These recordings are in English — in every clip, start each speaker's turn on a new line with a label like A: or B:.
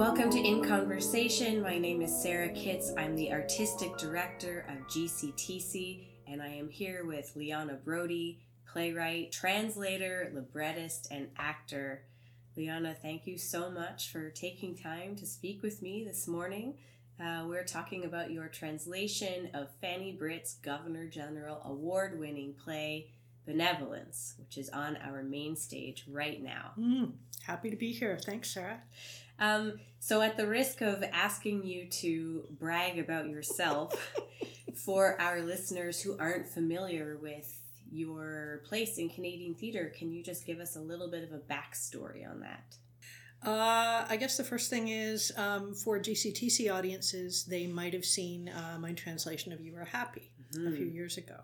A: Welcome to In Conversation. My name is Sarah Kitz. I'm the artistic director of GCTC, and I am here with Leanna Brodie, playwright, translator, librettist, and actor. Leanna, thank you so much for taking time to speak with me this morning. Uh, we're talking about your translation of Fanny Britt's Governor General award winning play, Benevolence, which is on our main stage right now.
B: Mm, happy to be here. Thanks, Sarah.
A: Um, so, at the risk of asking you to brag about yourself, for our listeners who aren't familiar with your place in Canadian theatre, can you just give us a little bit of a backstory on that?
B: Uh, I guess the first thing is um, for GCTC audiences, they might have seen uh, my translation of You Are Happy mm-hmm. a few years ago.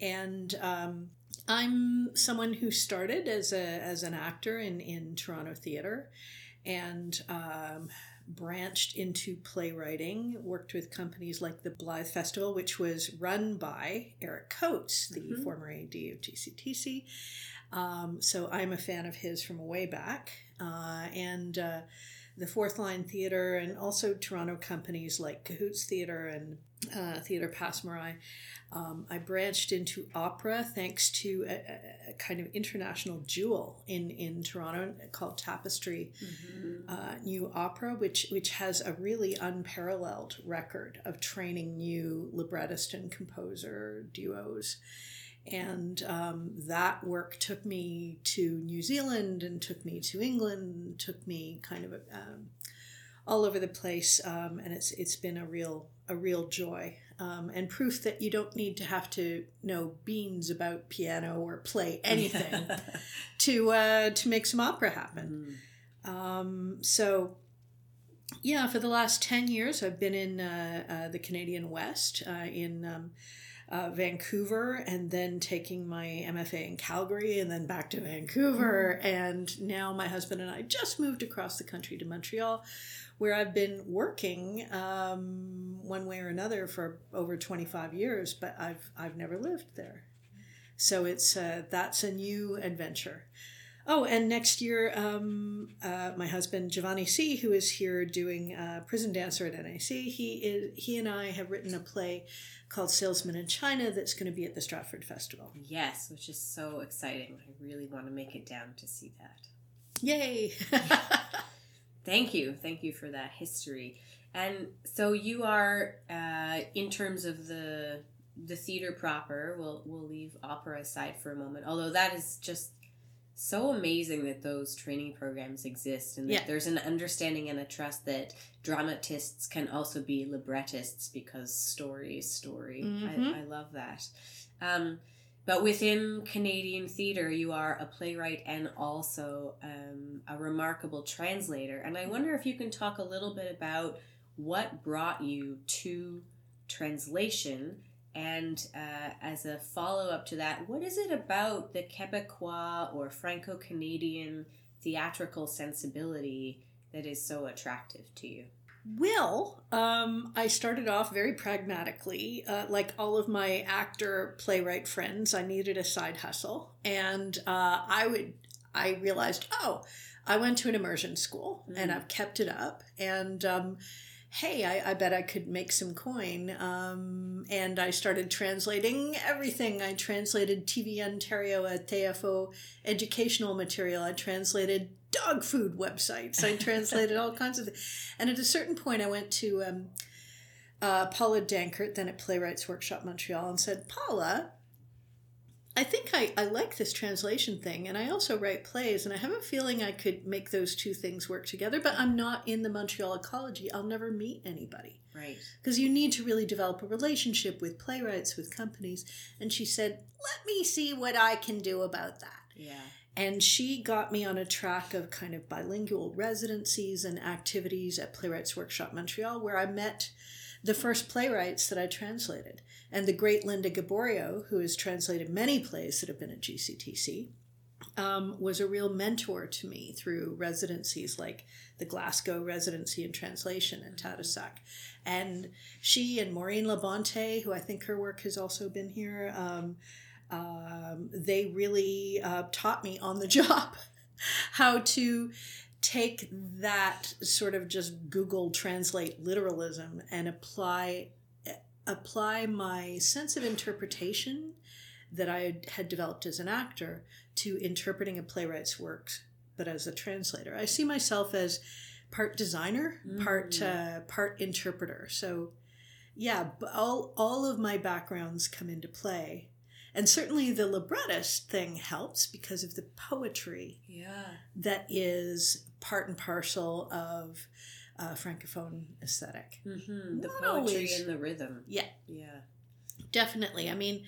B: And um, I'm someone who started as, a, as an actor in, in Toronto theatre and um, branched into playwriting, worked with companies like the Blyth Festival, which was run by Eric Coates, the mm-hmm. former AD of GCTC. Um, so I'm a fan of his from way back. Uh, and uh, the Fourth Line Theatre, and also Toronto companies like Cahoots Theatre and uh, Theatre Passe Muraille. Um, I branched into opera thanks to a, a, kind of international jewel in, in Toronto called Tapestry mm-hmm. uh, New Opera, which which has a really unparalleled record of training new librettist and composer duos. And um, that work took me to New Zealand and took me to England, took me kind of um, all over the place, um, and it's it's been a real a real joy um, and proof that you don't need to have to know beans about piano or play anything to uh, to make some opera happen. Mm. Um, so, yeah, for the last ten years, I've been in uh, uh, the Canadian West uh, in. Um, uh, Vancouver and then taking my MFA in Calgary and then back to Vancouver. Mm. And now my husband and I just moved across the country to Montreal, where I've been working um, one way or another for over 25 years, but I've, I've never lived there. So it's uh, that's a new adventure. Oh, and next year, um, uh, my husband Jovanni Sy, who is here doing uh, Prison Dancer at NAC, he is he and I have written a play called Salesman in China that's going to be at the Stratford Festival.
A: Yes, which is so exciting. I really want to make it down to see that.
B: Yay!
A: Thank you. Thank you for that history. And so you are, uh, in terms of the the theater proper, we'll we'll leave opera aside for a moment. Although that is just so amazing that those training programs exist and that yeah. there's an understanding and a trust that dramatists can also be librettists because story is story. Mm-hmm. I, I, love that. Um, but within Canadian theatre, you are a playwright and also um, a remarkable translator. And I wonder if you can talk a little bit about what brought you to translation. And uh, as a follow up to that, what is it about the Quebecois or Franco Canadian theatrical sensibility that is so attractive to you?
B: Well, um, I started off very pragmatically. Uh, like all of my actor playwright friends, I needed a side hustle, and uh, I would. I realized, oh, I went to an immersion school, mm. and I've kept it up, and um, hey, I, I, bet I could make some coin. Um, and I started translating everything. I translated TV Ontario, a TFO educational material. I translated dog food websites. I translated all kinds of things. And at a certain point, I went to um, uh, Paula Danckert, then at Playwrights Workshop Montreal, and said, Paula, I think I, I like this translation thing, and I also write plays, and I have a feeling I could make those two things work together, but I'm not in the Montreal ecology. I'll never meet anybody.
A: Right.
B: Because you need to really develop a relationship with playwrights, with companies. And she said, Let me see what I can do about that.
A: Yeah.
B: And she got me on a track of kind of bilingual residencies and activities at Playwrights Workshop Montreal, where I met the first playwrights that I translated. And the great Linda Gaboriau, who has translated many plays that have been at GCTC, um, was a real mentor to me through residencies like the Glassco Residency in Translation in Tadoussac. And she and Maureen Labonte, who I think her work has also been here, um, um, they really uh, taught me on the job how to take that sort of just Google translate literalism and apply apply my sense of interpretation that I had developed as an actor to interpreting a playwright's works, but as a translator. I see myself as part designer, part
A: Mm.
B: uh, part interpreter. So, yeah, all all of my backgrounds come into play, and certainly the librettist thing helps because of the poetry
A: Yeah.
B: that is part and parcel of uh, francophone aesthetic.
A: Mm-hmm. The poetry
B: always.
A: and the rhythm.
B: Yeah.
A: Yeah.
B: Definitely. I mean,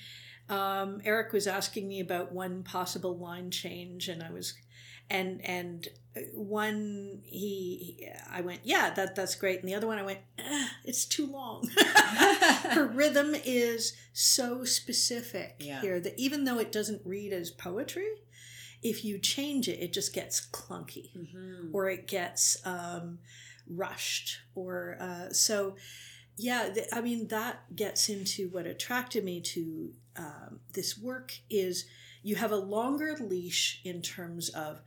B: um, Eric was asking me about one possible line change, and I was, and and one he, he I went, yeah, that that's great, and the other one I went, "Ah, it's too long. Her rhythm is so specific
A: Yeah.
B: here that even though it doesn't read as poetry, if you change it, it just gets clunky
A: Mm-hmm.
B: or it gets um, rushed or uh, so yeah th- i mean that gets into what attracted me to um, this work is you have a longer leash in terms of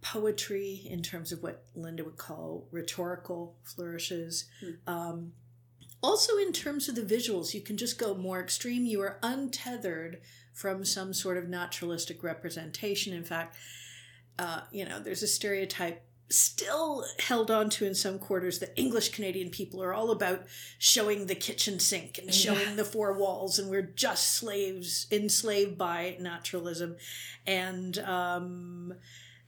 B: poetry in terms of what linda would call rhetorical flourishes
A: Hmm.
B: um, also in terms of the visuals. You can just go more extreme. You are untethered from some sort of naturalistic representation. In fact uh, you know, there's a stereotype still held on to in some quarters that English Canadian people are all about showing the kitchen sink and showing
A: Yeah.
B: the four walls, and we're just slaves, enslaved by naturalism. And um,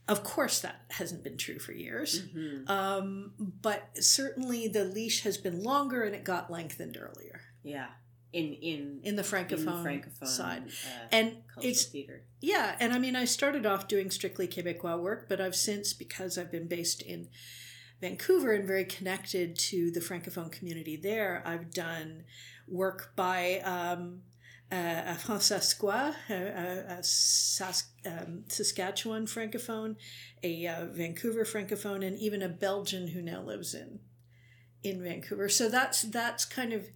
B: of course, that hasn't been true for years.
A: Mm-hmm.
B: Um, but certainly the leash has been longer and it got lengthened earlier
A: Yeah. In in
B: in the francophone,
A: in francophone
B: side.
A: uh,
B: And it's
A: theater.
B: Yeah, and I mean, I started off doing strictly Quebecois work, but I've since, because I've been based in Vancouver and very connected to the Francophone community there, I've done work by um, a, a Fransaskois, a, a, a Sas- um, Saskatchewan Francophone, a uh, Vancouver Francophone, and even a Belgian who now lives in in Vancouver. So that's that's kind of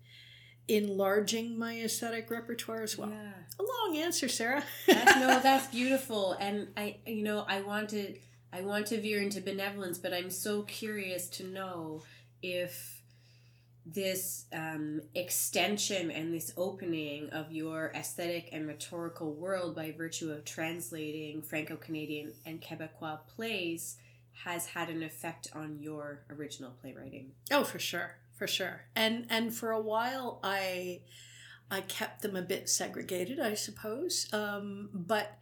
B: enlarging my aesthetic repertoire as well.
A: Yeah.
B: A long answer, Sarah.
A: That's, no, that's beautiful. And I, you know, I want to, I want to veer into benevolence, but I'm so curious to know if this um, extension and this opening of your aesthetic and rhetorical world by virtue of translating Franco-Canadian and Quebecois plays has had an effect on your original playwriting.
B: Oh, for sure, for sure. And and for a while, I I kept them a bit segregated, I suppose. Um, but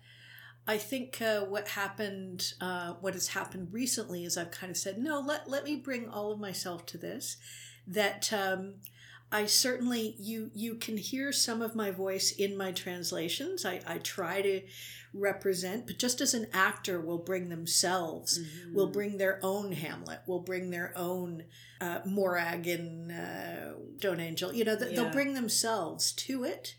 B: I think uh, what happened, uh, what has happened recently, is I've kind of said, no, let let me bring all of myself to this. That um, I certainly you you can hear some of my voice in my translations. I, I try to represent, but just as an actor will bring themselves will bring their own Hamlet, will bring their own uh, Morag and uh, Stone Angel. You know, th-
A: Yeah.
B: they'll bring themselves to it,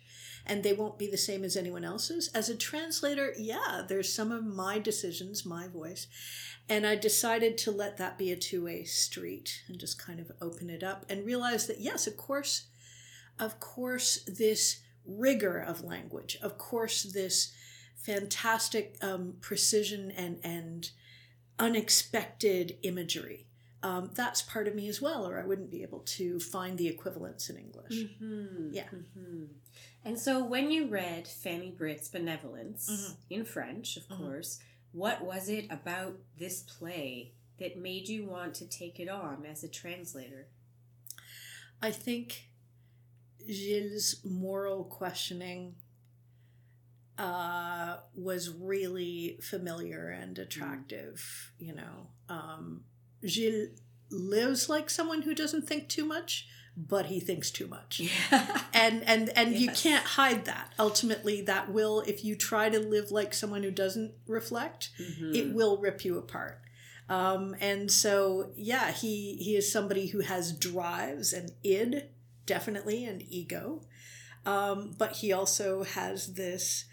B: and they won't be the same as anyone else's. As a translator, yeah, there's some of my decisions, my voice, and I decided to let that be a two way street and just kind of open it up and realize that yes, of course, of course, this rigor of language, of course, this fantastic um, precision and and unexpected imagery. Um, that's part of me as well, or I wouldn't be able to find the equivalents in English.
A: hmm
B: Yeah.
A: hmm And so when you read Fanny Britt's Benevolence
B: Mhm.
A: in French, of
B: Mhm.
A: course, what was it about this play that made you want to take it on as a translator?
B: I think Gilles' moral questioning uh, was really familiar and attractive. You know, um, Gilles lives like someone who doesn't think too much, but he thinks too much.
A: Yeah.
B: and and and you can't hide that ultimately that will if you try to live like someone who doesn't reflect
A: Mm-hmm.
B: it will rip you apart um, and so yeah he he is somebody who has drives and id definitely and ego um, but he also has this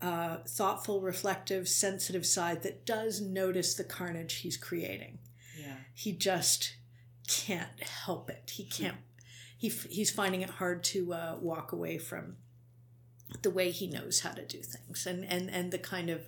B: uh, thoughtful reflective sensitive side that does notice the carnage he's creating
A: yeah.
B: he just can't help it. He can't. He f- he's finding it hard to uh, walk away from the way he knows how to do things, and and and the kind of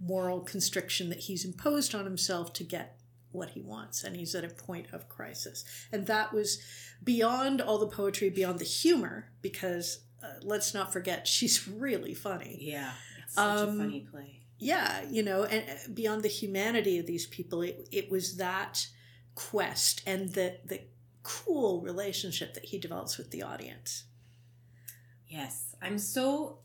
B: moral constriction that he's imposed on himself to get what he wants and he's at a point of crisis and that was beyond all the poetry beyond the humor because uh, let's not forget she's really funny
A: Yeah. Such
B: Um,
A: a funny play.
B: yeah you know and uh, beyond the humanity of these people it, it was that quest and the the cool relationship that he develops with the audience
A: Yes, I'm so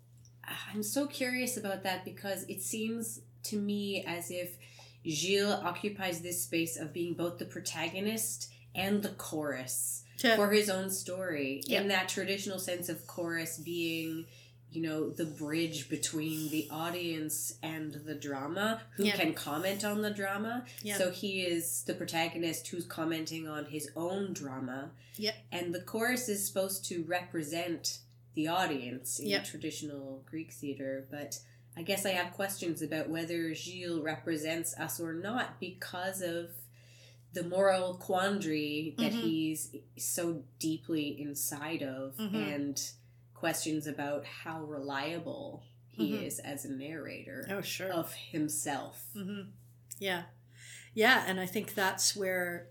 A: I'm so curious about that because it seems to me as if Gilles occupies this space of being both the protagonist and the chorus for his own story
B: Yeah.
A: in that traditional sense of chorus being you know the bridge between the audience and the drama who
B: Yeah.
A: can comment on the drama
B: Yeah.
A: so he is the protagonist who's commenting on his own drama
B: Yep.
A: and the chorus is supposed to represent the audience in
B: Yep.
A: traditional greek theater but i guess i have questions about whether gilles represents us or not because of the moral quandary that
B: Mhm.
A: he's so deeply inside of
B: Mhm.
A: and questions about how reliable he
B: Mhm.
A: is as a narrator
B: oh sure
A: of himself
B: hmm Yeah, yeah, and I think that's where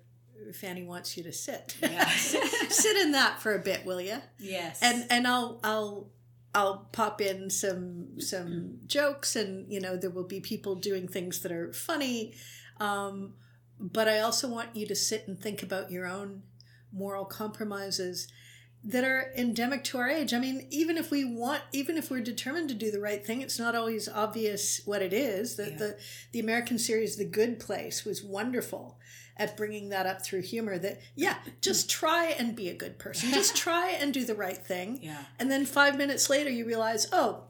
B: Fanny wants you to sit.
A: Yeah.
B: sit in that for a bit, will you?
A: yes
B: And and I'll I'll I'll pop in some some jokes, and you know there will be people doing things that are funny, um, but I also want you to sit and think about your own moral compromises that are endemic to our age. I mean, even if we want, even if we're determined to do the right thing, it's not always obvious what it is. The
A: Yeah.
B: the, the American series The Good Place was wonderful at bringing that up through humor. That yeah, just try and be a good person. Just try and do the right thing.
A: yeah
B: And then five minutes later, you realize, oh,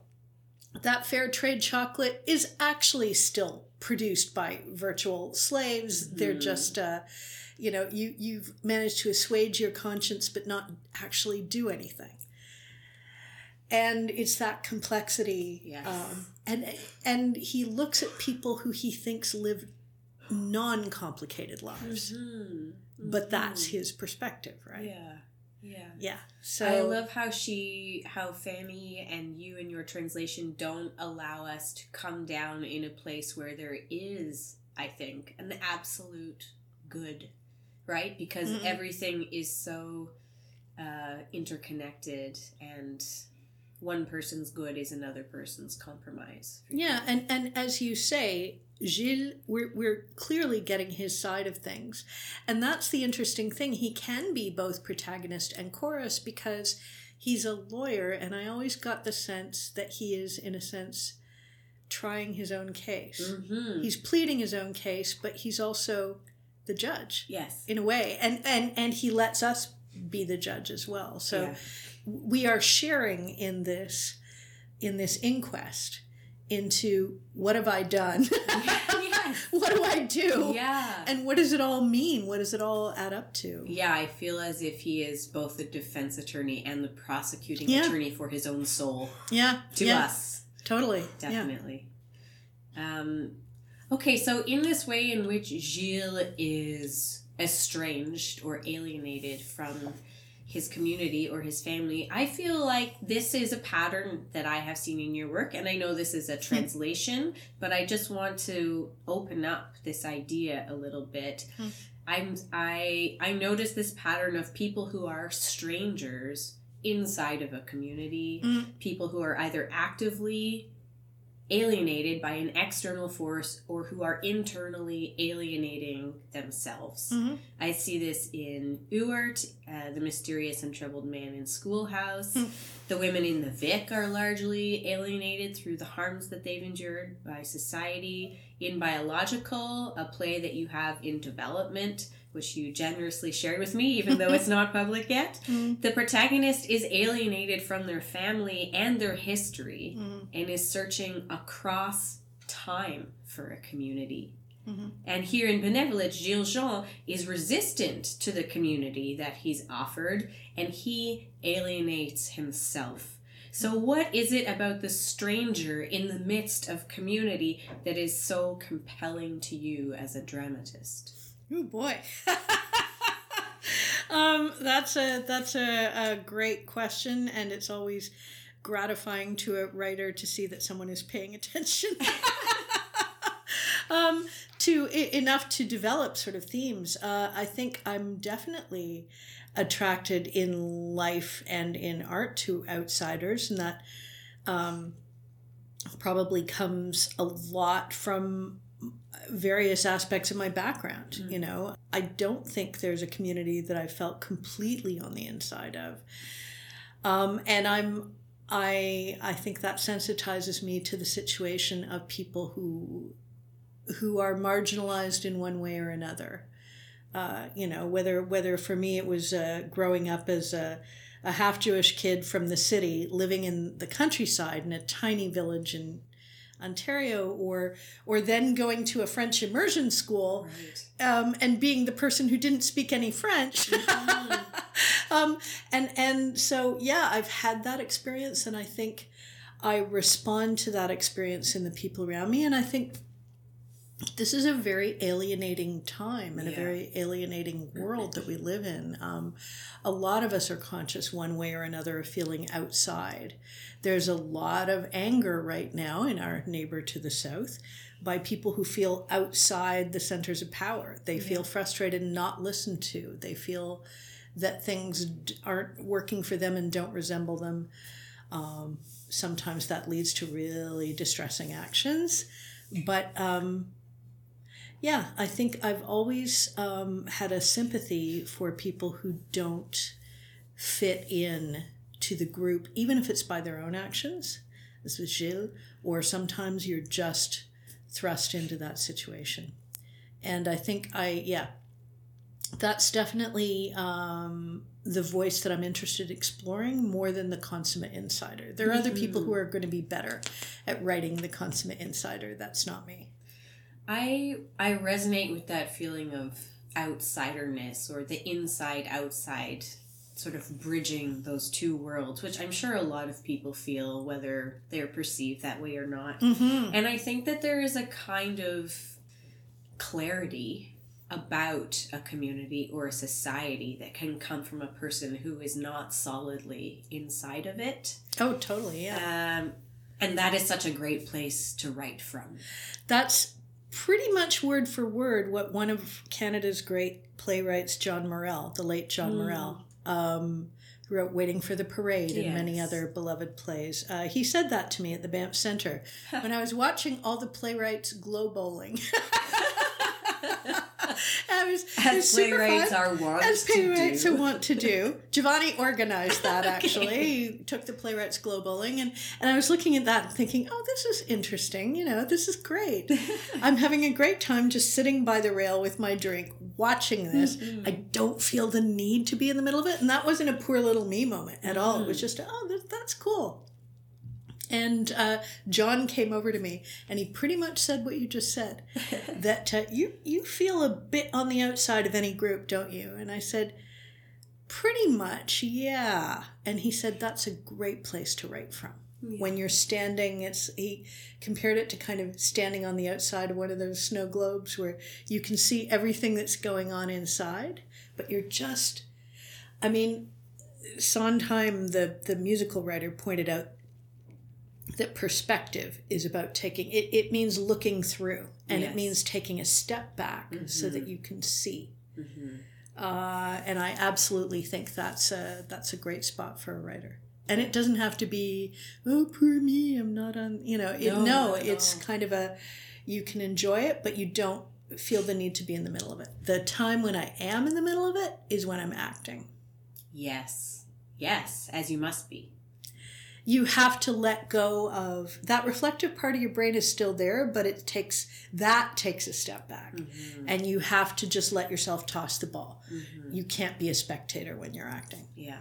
B: that fair trade chocolate is actually still produced by virtual slaves. They're
A: Mhm.
B: just, uh, you know, you you've managed to assuage your conscience, but not actually do anything. And it's that complexity.
A: Yes.
B: Um, and and he looks at people who he thinks live non-complicated lives,
A: Mhm.
B: but that's his perspective, right?
A: yeah yeah
B: Yeah. So
A: I love how she, how Fanny and you in your translation don't allow us to come down in a place where there is, I think, an absolute good, right? Because
B: Mhm.
A: everything is so uh, interconnected and one person's good is another person's compromise.
B: Yeah, and and as you say, Gilles, we're we're clearly getting his side of things, and that's the interesting thing. He can be both protagonist and chorus because he's a lawyer, and I always got the sense that he is, in a sense, trying his own case.
A: Mm-hmm.
B: He's pleading his own case, but he's also the judge
A: Yes.
B: in a way, and and and he lets us be the judge as well. So
A: Yeah.
B: we are sharing in this in this inquest into what have I done?
A: yes.
B: what do I do?
A: Yeah.
B: And what does it all mean? What does it all add up to?
A: Yeah, I feel as if he is both the defense attorney and the prosecuting
B: Yeah.
A: attorney for his own soul
B: Yeah.
A: to
B: yeah,
A: us.
B: Totally.
A: Definitely. Um, okay, so in this way in which Gilles is estranged or alienated from his community or his family, I feel like this is a pattern that I have seen in your work, and I know this is a translation, but I just want to open up this idea a little bit.
B: Hmm.
A: I'm I I notice this pattern of people who are strangers inside of a community,
B: Mm.
A: people who are either actively alienated by an external force or who are internally alienating themselves.
B: Mhm.
A: I see this in Ewart, uh, the mysterious and troubled man in Schoolhouse.
B: Hmm.
A: The women in the Vic are largely alienated through the harms that they've endured by society. In Biological, a play that you have in development, which you generously shared with me, even though it's not public yet,
B: Mm.
A: the protagonist is alienated from their family and their history
B: Mm.
A: and is searching across time for a community.
B: Mhm.
A: And here in Benevolence, Gilles Jean is resistant to the community that he's offered and he alienates himself. So, what is it about the stranger in the midst of community that is so compelling to you as a dramatist?
B: Oh boy. um, that's a that's a, a great question, and it's always gratifying to a writer to see that someone is paying attention. um, to enough to develop sort of themes. Uh, I think I'm definitely attracted in life and in art to outsiders, and that um, probably comes a lot from various aspects of my background.
A: Mm.
B: You know, I don't think there's a community that I felt completely on the inside of, um, and I'm. I I think that sensitizes me to the situation of people who who are marginalized in one way or another. Uh, you know, whether whether for me it was uh, growing up as a, a half Jewish kid from the city living in the countryside in a tiny village in Ontario, or or then going to a French immersion school
A: Right.
B: um, and being the person who didn't speak any French. um, and and so yeah, I've had that experience, and I think I respond to that experience in the people around me, and I think this is a very alienating time and a very alienating world that we live in. Um, a lot of us are conscious one way or another of feeling outside. There's a lot of anger right now in our neighbor to the south by people who feel outside the centers of power. They feel frustrated and not listened to. They feel that things aren't working for them and don't resemble them. Um, sometimes that leads to really distressing actions. But um, yeah, I think I've always um, had a sympathy for people who don't fit in to the group, even if it's by their own actions. This was Gilles, or sometimes you're just thrust into that situation. And I think I, yeah, that's definitely um, the voice that I'm interested in exploring more than the consummate insider. There are other people who are going to be better at writing the consummate insider. That's not me.
A: I I resonate with that feeling of outsiderness or the inside outside sort of bridging those two worlds, which I'm sure a lot of people feel whether they're perceived that way or not.
B: Mm-hmm.
A: And I think that there is a kind of clarity about a community or a society that can come from a person who is not solidly inside of it.
B: Oh, totally. Yeah.
A: Um, and that is such a great place to write from.
B: That's pretty much word for word what one of Canada's great playwrights, John Murrell, the late John
A: Mm.
B: Um, wrote Waiting for the Parade and many other beloved plays. Uh, he said that to me at the Banff Center when I was watching all the playwrights glow bowling. I was, it was
A: As
B: super
A: playwrights
B: fun.
A: are wont
B: As
A: to
B: playwrights
A: do.
B: are want to do. Jovanni organized that
A: Okay.
B: actually. He took the playwrights glow bowling and, and I was looking at that and thinking, oh, this is interesting. You know, this is great. I'm having a great time just sitting by the rail with my drink, watching this.
A: Mm-hmm.
B: I don't feel the need to be in the middle of it. And that wasn't a poor little me moment at all. It
A: Mm-hmm.
B: was just, oh, that, that's cool. And uh, John came over to me, and he pretty much said what you just said. that uh, you you feel a bit on the outside of any group, don't you? And I said, pretty much, yeah. And he said that's a great place to write from. When you're standing, it's he compared it to kind of standing on the outside of one of those snow globes where you can see everything that's going on inside, but you're just. I mean, Sondheim, the the musical writer, pointed out that perspective is about taking it, it means looking through and
A: Yes.
B: it means taking a step back so that you can see
A: Mhm.
B: uh, and i absolutely think that's a that's a great spot for a writer and it doesn't have to be oh poor me i'm not on you know it,
A: No,
B: no, it's
A: all.
B: kind of a you can enjoy it but you don't feel the need to be in the middle of it the time when i am in the middle of it is when i'm acting
A: Yes. Yes, as you must be.
B: You have to let go of that reflective part of your brain is still there but it takes that takes a step back
A: Mm-hmm.
B: and you have to just let yourself toss the ball you can't be a spectator when you're acting
A: Yeah.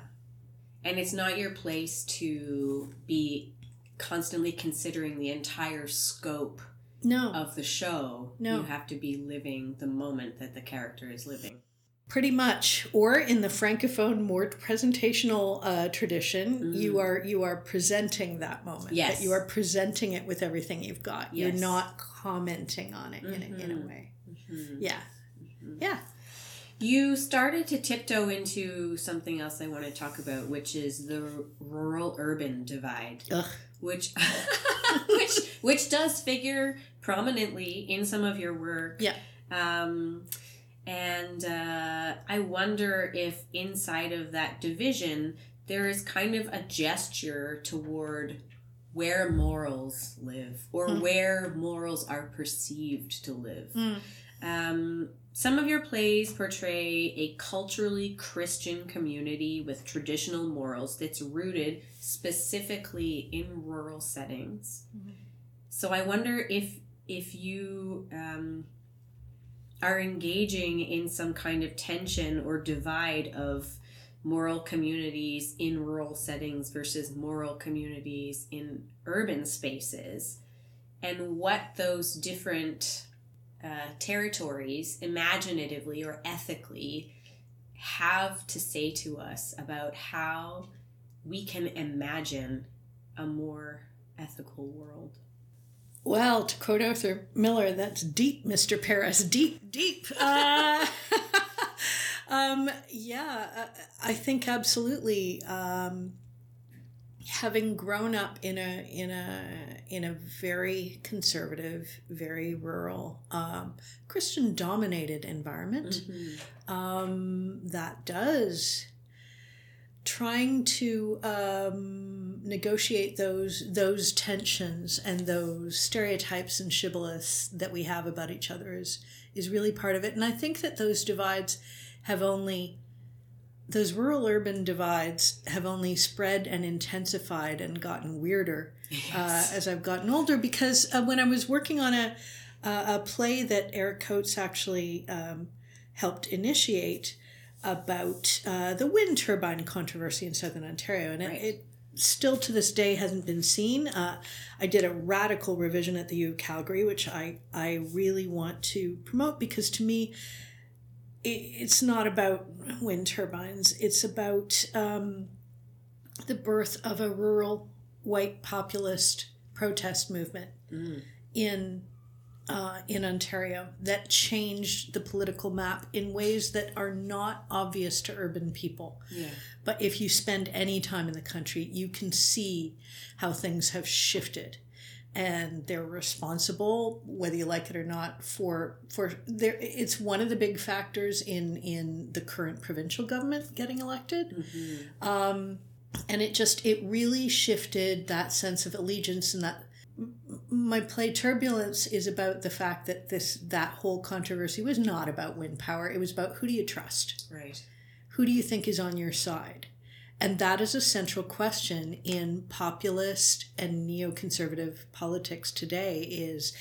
A: And it's not your place to be constantly considering the entire scope
B: no
A: of the show.
B: No.
A: You have to be living the moment that the character is living.
B: Pretty much or in the francophone more presentational uh, tradition you are you are presenting that moment
A: Yes.
B: That you are presenting it with everything you've got
A: Yes.
B: you're not commenting on it in, a, in a
A: Mhm.
B: way yeah yeah
A: You started to tiptoe into something else I want to talk about, which is the rural urban divide.
B: Ugh.
A: Which which which does figure prominently in some of your work.
B: Yeah.
A: Um, and uh, I wonder if inside of that division, there is kind of a gesture toward where morals live or
B: Mm.
A: where morals are perceived to live.
B: Mm.
A: Um, some of your plays portray a culturally Christian community with traditional morals that's rooted specifically in rural settings.
B: Mhm.
A: So I wonder if if you um, are engaging in some kind of tension or divide of moral communities in rural settings versus moral communities in urban spaces. And what those different uh, territories imaginatively or ethically have to say to us about how we can imagine a more ethical world
B: Well, to quote Arthur Miller, that's deep, Mr. Parris. Deep, deep. Uh, um, yeah, uh, I think absolutely. Um, having grown up in a in a in a very conservative, very rural, um, Christian dominated environment, um, that does trying to um, negotiate those those tensions and those stereotypes and shibboleths that we have about each other is is really part of it. And I think that those divides have only those rural urban divides have only spread and intensified and gotten weirder uh, as I've gotten older because uh, when I was working on a uh, a play that Eric Coates actually um, helped initiate about uh, the wind turbine controversy in southern Ontario, and
A: Right.
B: it, it still to this day hasn't been seen. Uh, I did a radical revision at the U of Calgary, which I I really want to promote because to me. It, it's not about wind turbines. It's about um, the birth of a rural white populist protest movement
A: Mm.
B: in uh, in Ontario that changed the political map in ways that are not obvious to urban people.
A: Yeah.
B: But if you spend any time in the country, you can see how things have shifted. And they're responsible, whether you like it or not, for for there. It's one of the big factors in in the current provincial government getting elected
A: Mhm.
B: um, and it just it really shifted that sense of allegiance and that my play turbulence is about the fact that this that whole controversy was not about wind power. It was about who do you trust?
A: Right.
B: who do you think is on your side? And that is a central question in populist and neoconservative politics today is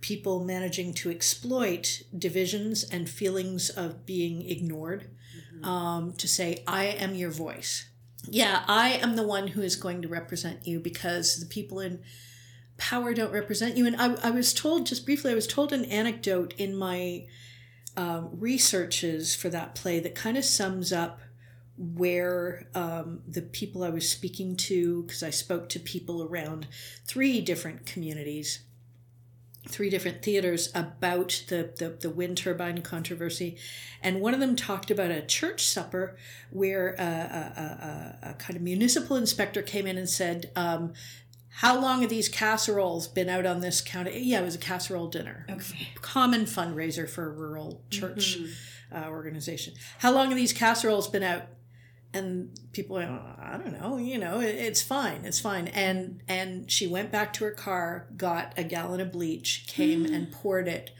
B: people managing to exploit divisions and feelings of being ignored um, to say i am your voice. Yeah i am the one who is going to represent you because the people in power don't represent you and i, I was told just briefly i was told an anecdote in my um, researches for that play that kind of sums up where um, the people I was speaking to, because I spoke to people around three different communities, three different theaters about the, the, the wind turbine controversy. And one of them talked about a church supper where a, a, a, a kind of municipal inspector came in and said, um, how long have these casseroles been out on this county? Yeah, it was a casserole dinner.
A: Okay.
B: Common fundraiser for a rural church
A: Mhm.
B: uh, organization. How long have these casseroles been out? And people, are, I don't know, you know, it, it's fine, it's fine. And and she went back to her car, got a gallon of bleach, came and poured it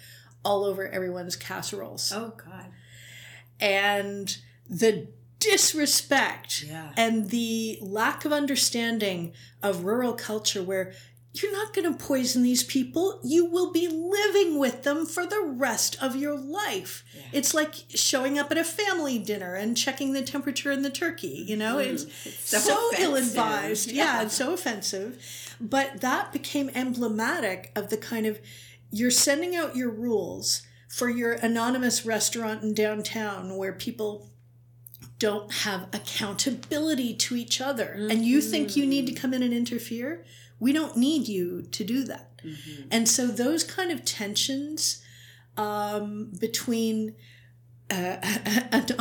B: all over everyone's casseroles.
A: Oh God.
B: And the disrespect
A: Yeah.
B: and the lack of understanding of rural culture where you're not going to poison these people. You will be living with them for the rest of your life.
A: Yeah.
B: It's like showing up at a family dinner and checking the temperature in the turkey. You know, it's
A: Mm, it's
B: so,
A: so
B: ill advised. Yeah.
A: Yeah.
B: it's so offensive. But that became emblematic of the kind of you're sending out your rules for your anonymous restaurant in downtown where people don't have accountability to each other and you think you need to come in and interfere we don't need you to do that
A: Mhm.
B: and so those kind of tensions um, between uh,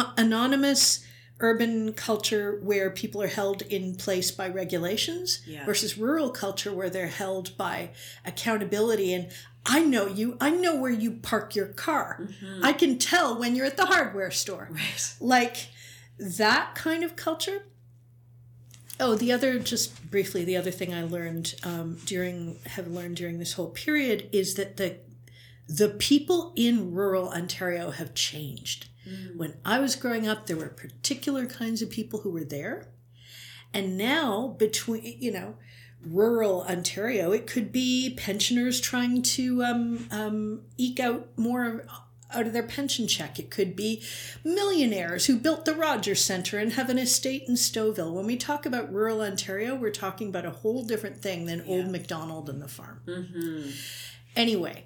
B: anonymous urban culture where people are held in place by regulations
A: Yeah.
B: versus rural culture where they're held by accountability and I know you, I know where you park your car. I can tell when you're at the hardware store.
A: Right.
B: Like that kind of culture. Oh, the other, just briefly, the other thing I learned um, during, have learned during this whole period is that the the people in rural Ontario have changed. When I was growing up, there were particular kinds of people who were there. And now, between, you know, rural Ontario, it could be pensioners trying to um, um, eke out more out of their pension check. It could be millionaires who built the Rogers Centre and have an estate in Stouffville. When we talk about rural Ontario, we're talking about a whole different thing than old MacDonald and the farm.
A: Mm-hmm.
B: Anyway,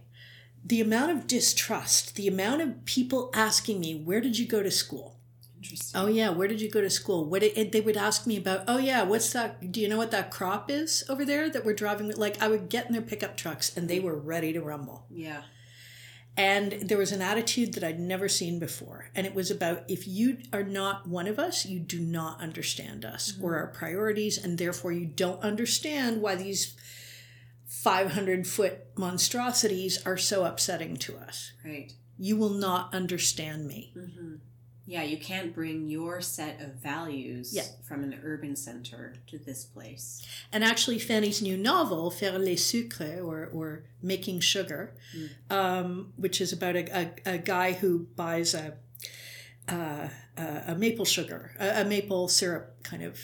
B: the amount of distrust, the amount of people asking me, "Where did you go to school?"
A: Interesting.
B: Oh yeah, where did you go to school? What they would ask me about? Oh yeah, what's that? Do you know what that crop is over there that we're driving? Like I would get in their pickup trucks and they were ready to rumble.
A: Yeah.
B: And there was an attitude that I'd never seen before, and it was about if you are not one of us, you do not understand us or our priorities, and therefore you don't understand why these. 500 foot monstrosities are so upsetting to us.
A: Right.
B: You will not understand me.
A: Mm-hmm. Yeah, you can't bring your set of values
B: Yeah.
A: from an urban center to this place.
B: And actually, Fanny's new novel, Faire les sucres, or, or Making Sugar, um, which is about a, a, a guy who buys a, a, a maple sugar, a, a maple syrup kind of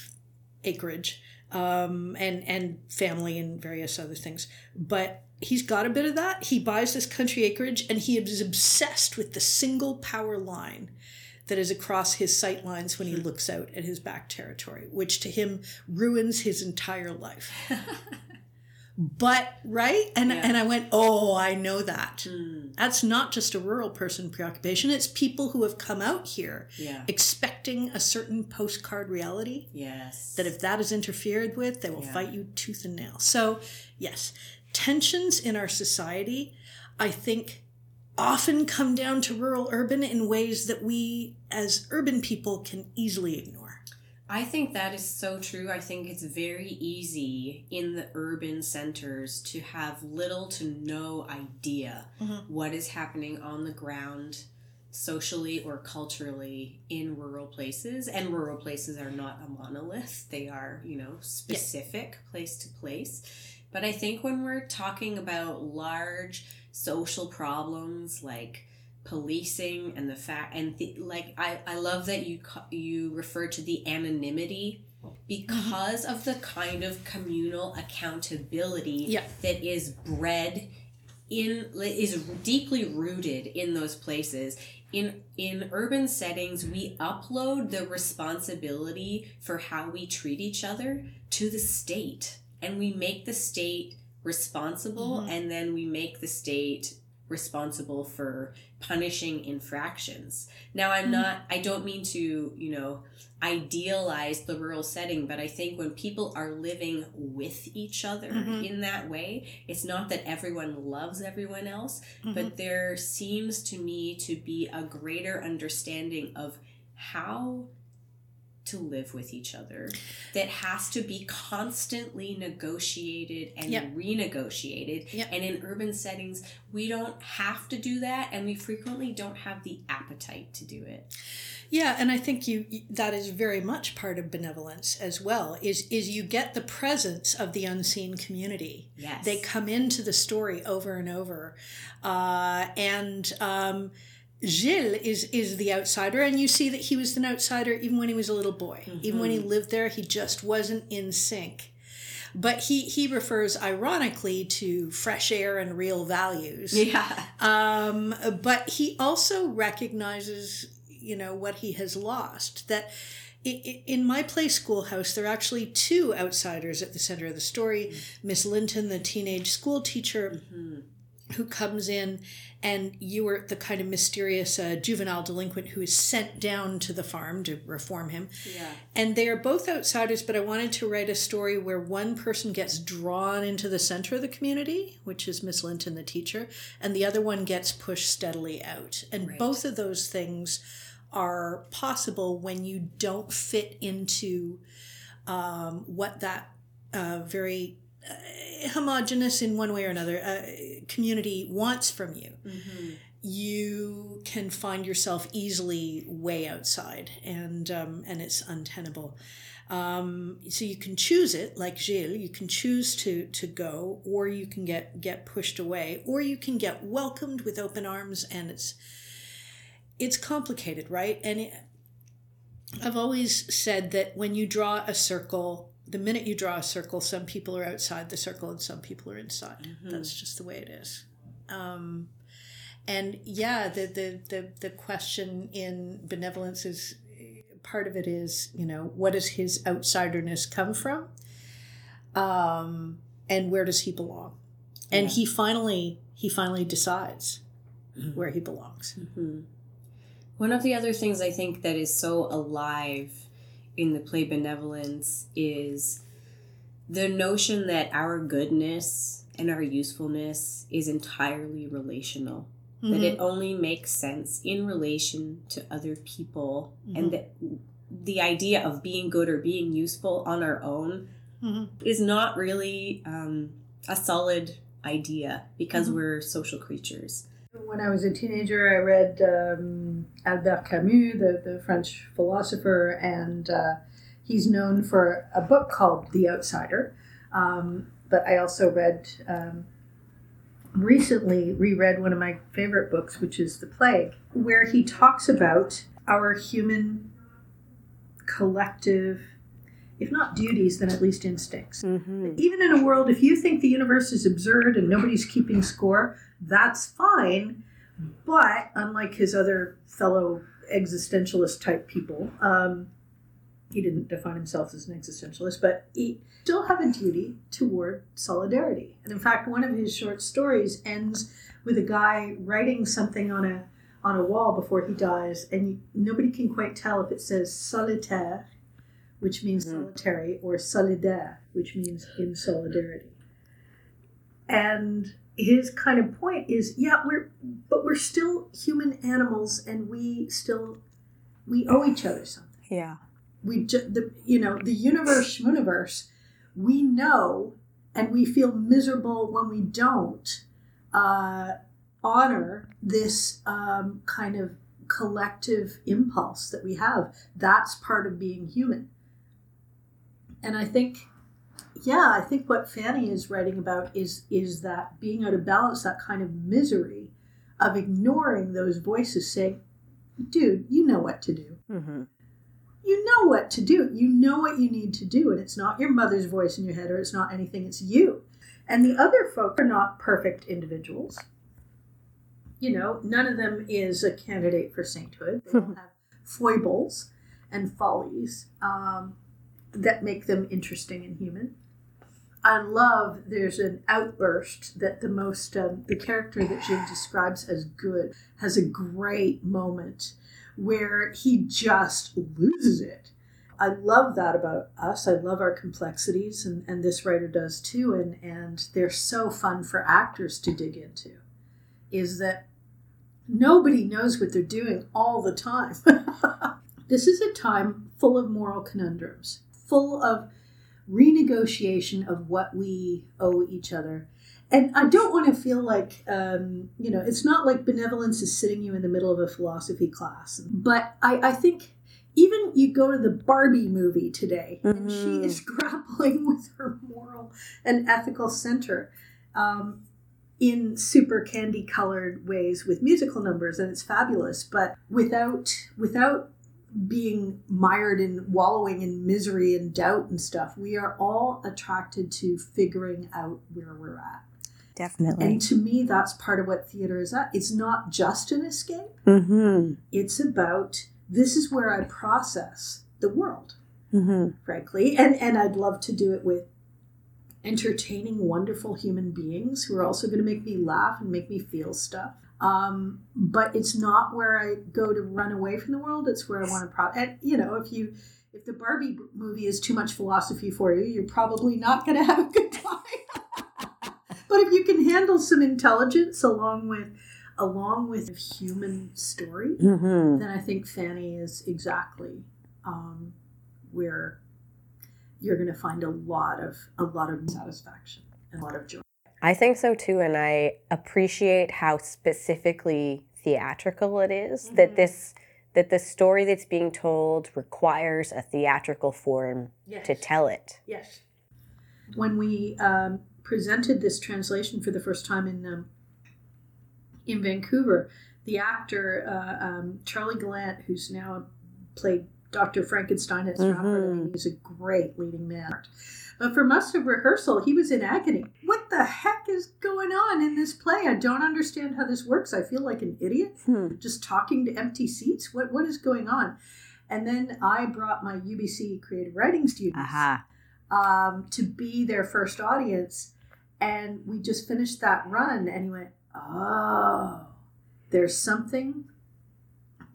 B: acreage, um, and, and family and various other things. But he's got a bit of that. He buys this country acreage and he is obsessed with the single power line that is across his sight lines when he looks out at his back territory, which to him ruins his entire life. but right, and
A: Yeah.
B: and I went, oh, I know that.
A: Mm.
B: That's not just a rural person preoccupation. It's people who have come out here
A: Yeah.
B: expecting a certain postcard reality
A: Yes.
B: that if that is interfered with, they will
A: Yeah.
B: fight you tooth and nail. So, yes, tensions in our society, I think, often come down to rural urban in ways that we as urban people can easily ignore.
A: I think that is so true. I think it's very easy in the urban centers to have little to no idea
B: Mhm.
A: what is happening on the ground socially or culturally in rural places. And rural places are not a monolith, they are, you know, specific place to place. But I think when we're talking about large social problems like policing and the fact and the, like I, I love that you you refer to the anonymity because of the kind of communal accountability
B: Yeah.
A: that is bred in is deeply rooted in those places in in urban settings we upload the responsibility for how we treat each other to the state and we make the state responsible
B: Mhm.
A: and then we make the state responsible for punishing infractions now i'm
B: Mhm.
A: not i don't mean to you know idealize the rural setting but i think when people are living with each other
B: Mhm.
A: in that way it's not that everyone loves everyone else
B: Mm-hmm.
A: but there seems to me to be a greater understanding of how to live with each other that has to be constantly negotiated and
B: Yeah.
A: renegotiated
B: Yeah.
A: and in urban settings we don't have to do that and we frequently don't have the appetite to do it
B: Yeah, and I think you that is very much part of benevolence as well. Is is you get the presence of the unseen community.
A: yes
B: They come into the story over and over, uh, and um, Gilles is is the outsider, and you see that he was an outsider even when he was a little boy. Even when he lived there, he just wasn't in sync. But he he refers ironically to fresh air and real values.
A: yeah
B: Um, but he also recognizes, you know, what he has lost. That in my play schoolhouse, there are actually two outsiders at the center of the story Miss Linton, the teenage school teacher
A: Mhm.
B: Who comes in, and you are the kind of mysterious uh, juvenile delinquent who is sent down to the farm to reform him.
A: yeah
B: And they are both outsiders, but I wanted to write a story where one person gets drawn into the center of the community, which is Miss Linton, the teacher, and the other one gets pushed steadily out. And
A: Right.
B: both of those things
C: are possible when you don't fit into um, what that uh, very homogenous in one way or another uh, community wants from you. Mm-hmm. You can find yourself easily way outside, and um, and it's untenable. Um, so you can choose it, like Gilles. You can choose to to go, or you can get get pushed away, or you can get welcomed with open arms, and it's it's complicated, right? And it, I've always said that when you draw a circle, the minute you draw a circle, some people are outside the circle and some people are inside. Mm-hmm. That's just the way it is. Um, and yeah, the, the the the question in benevolence is part of it is you know what does his outsiderness come from, um, and where does he belong? And yeah. he finally he finally decides mm-hmm. where he belongs.
A: Mm-hmm. One of the other things I think that is so alive in the play Benevolence is the notion that our goodness and our usefulness is entirely relational. Mm-hmm. That it mm-hmm. only makes sense in relation to other people, mm-hmm. and that the idea of being good or being useful on our own mm-hmm. is not really um, a solid idea because mm-hmm. we're social creatures.
B: When I was a teenager, I read um, Albert Camus, the, the French philosopher, and uh, he's known for a book called The Outsider. Um, but I also read, um, recently reread one of my favorite books, which is The Plague, where he talks about our human collective if not duties, then at least instincts. Mm-hmm. Even in a world, if you think the universe is absurd and nobody's keeping score, that's fine. But unlike his other fellow existentialist type people, um, he didn't define himself as an existentialist, but he still have a duty toward solidarity. And in fact, one of his short stories ends with a guy writing something on a on a wall before he dies, and nobody can quite tell if it says solitaire, which means mm. solitary, or solidaire, which means in solidarity. And his kind of point is yeah we're but we're still human animals and we still we owe each other something.
C: Yeah.
B: We just the you know the universe universe we know and we feel miserable when we don't uh, honor this um, kind of collective impulse that we have. That's part of being human. And i think yeah, I think what Fanny is writing about is is that being out of balance, that kind of misery of ignoring those voices saying, "Dude, you know what to do. Mm-hmm. You know what to do. You know what you need to do, and it's not your mother's voice in your head, or it's not anything. It's you." And the other folk are not perfect individuals. You know, none of them is a candidate for sainthood. They all have foibles and follies um, that make them interesting and human. I love there's an outburst that the most um, the character that Jim describes as good has a great moment where he just loses it. I love that about us. I love our complexities, and, and this writer does too. And, and they're so fun for actors to dig into. Is that nobody knows what they're doing all the time. this is a time full of moral conundrums, full of renegotiation of what we owe each other. And I don't want to feel like, um, you know, it's not like benevolence is sitting you in the middle of a philosophy class. But I, I think even you go to the Barbie movie today, mm-hmm. and she mm-hmm. is grappling with her moral and ethical center. Um, in super candy colored ways with musical numbers and it's fabulous but without without being mired in wallowing in misery and doubt and stuff. We are all attracted to figuring out where we're at.
C: Definitely.
B: And to me, that's part of what theater is at. It's not just an escape, mm-hmm. it's about this is where I process the world, mm-hmm. frankly. And, and I'd love to do it with entertaining, wonderful human beings who are also going to make me laugh and make me feel stuff. Um, but it's not where I go to run away from the world. It's where I want to. Pro- and you know, if you if the Barbie movie is too much philosophy for you, you're probably not going to have a good time. but if you can handle some intelligence along with along with human story,
A: Mm-hmm.
B: then I think Fanny is exactly um, where you're going to find a lot of a lot of satisfaction and a lot of joy.
A: I think so too, and I appreciate how specifically theatrical it is, that this that the story that's being told requires a theatrical form
B: Yes.
A: to tell it.
B: Yes. When we um, presented this translation for the first time in um, in Vancouver, the actor uh, um, Charlie Gallant, who's now played Dr. Frankenstein at Stratford,
A: Mhm.
B: he's a great leading man. But for most of rehearsal, he was in agony. What the heck is going on in this play? I don't understand how this works. I feel like an idiot
A: Hmm.
B: just talking to empty seats. What what is going on? And then I brought my UBC creative writing students
A: Aha.
B: um, to be their first audience. And we just finished that run, and he went, Oh, there's something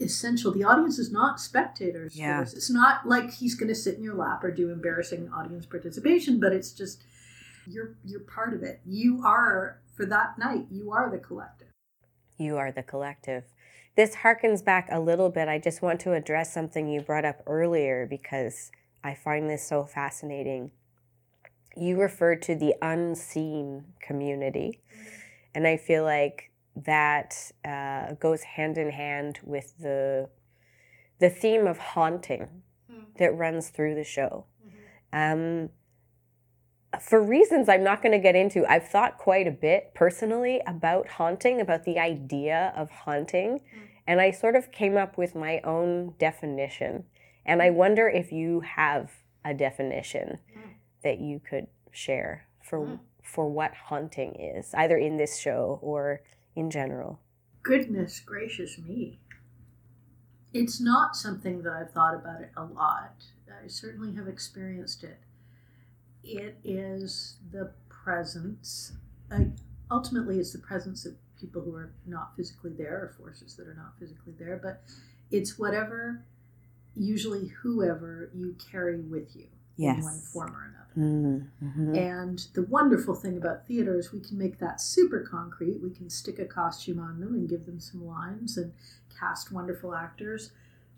B: essential. The audience is not spectators.
A: Yeah.
B: It's not like he's going to sit in your lap or do embarrassing audience participation, but it's just you're you're part of it. You are for that night. You are the collective.
A: You are the collective. This harkens back a little bit. I just want to address something you brought up earlier because I find this so fascinating. You referred to the unseen community, and I feel like that uh, goes hand in hand with the the theme of haunting hmm. that runs through the show. Mm-hmm. Um, for reasons I'm not going to get into, I've thought quite a bit personally about haunting, about the idea of haunting, hmm. and I sort of came up with my own definition. And I hmm. wonder if you have a definition that you could share for for what haunting is, either in this show or in general.
B: Goodness gracious me. It's not something that I've thought about it a lot. I certainly have experienced it. It is the presence, uh, ultimately, it's the presence of people who are not physically there or forces that are not physically there, but it's whatever, usually whoever you carry with you in one form or another.
A: Mm-hmm.
B: And the wonderful thing about theater is we can make that super concrete. We can stick a costume on them and give them some lines and cast wonderful actors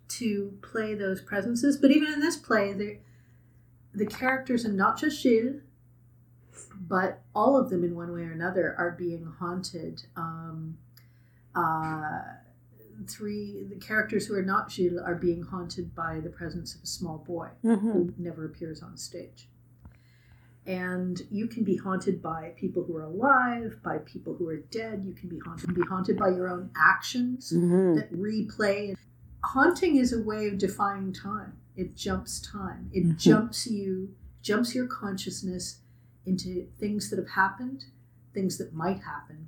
B: to play those presences. But even in this play, the, the characters, and not just Gilles, but all of them in one way or another, are being haunted. Um, uh, three, the characters who are not Gilles are being haunted by the presence of a small boy
A: Mm-hmm.
B: who never appears on stage. And you can be haunted by people who are alive, by people who are dead. You can be haunted, be haunted by your own actions
A: Mm-hmm.
B: that replay. Haunting is a way of defying time. It jumps time. It
A: Mhm.
B: jumps you, jumps your consciousness into things that have happened, things that might happen.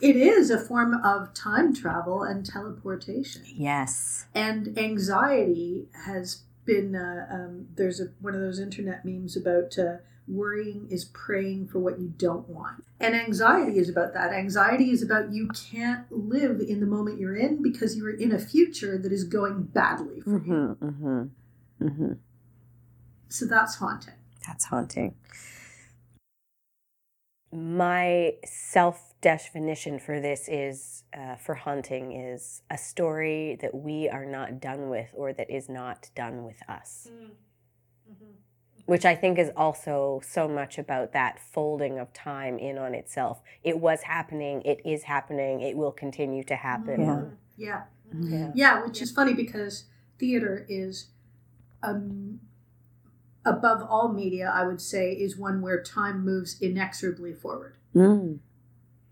B: It is a form of time travel and teleportation
A: Yes.
B: and anxiety has been uh, um, there's a, one of those internet memes about uh, worrying is praying for what you don't want and anxiety is about that anxiety is about you can't live in the moment you're in because you're in a future that is going badly for you
A: Mm-hmm. Mm-hmm. Mm-hmm.
B: so that's haunting
A: That's haunting. My self definition for this is uh, for haunting is a story that we are not done with or that is not done with us. Which I think is also so much about that folding of time in on itself. It was happening, it is happening, it will continue to happen.
B: Mhm. yeah
A: Yeah.
B: yeah which is funny because theater is um, above all media i would say is one where time moves inexorably forward
A: Mm.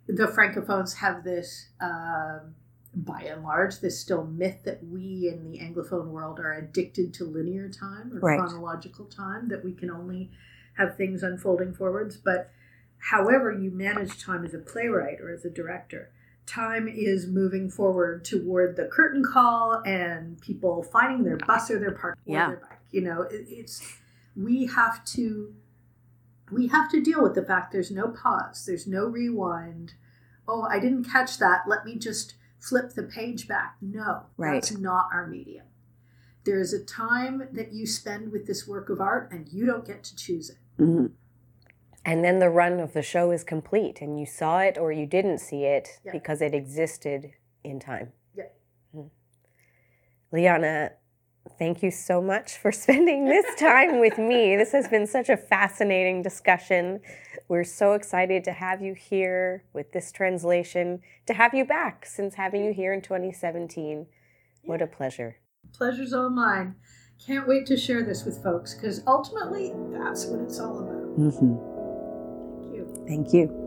B: The francophones have this um, by and large this still myth that we in the anglophone world are addicted to linear time or
A: Right.
B: chronological time that we can only have things unfolding forwards but however you manage time as a playwright or as a director time is moving forward toward the curtain call and people finding their bus or their park or
A: Yeah.
B: their bike you know it, it's we have to we have to deal with the fact there's no pause, there's no rewind. Oh, I didn't catch that. Let me just flip the page back. No,
A: Right.
B: that's not our medium. There is a time that you spend with this work of art, and you don't get to choose it.
A: Mhm. and then the run of the show is complete and you saw it or you didn't see it
B: Yeah.
A: because it existed in time.
B: Yeah.
A: Mm. Leanna, thank you so much for spending this time with me. This has been such a fascinating discussion. We're so excited to have you here with this translation, to have you back since having you here in 2017. What a pleasure.
B: Pleasure's all mine. Can't wait to share this with folks because ultimately that's what it's all about.
A: Mm-hmm.
B: Thank you.
A: Thank you.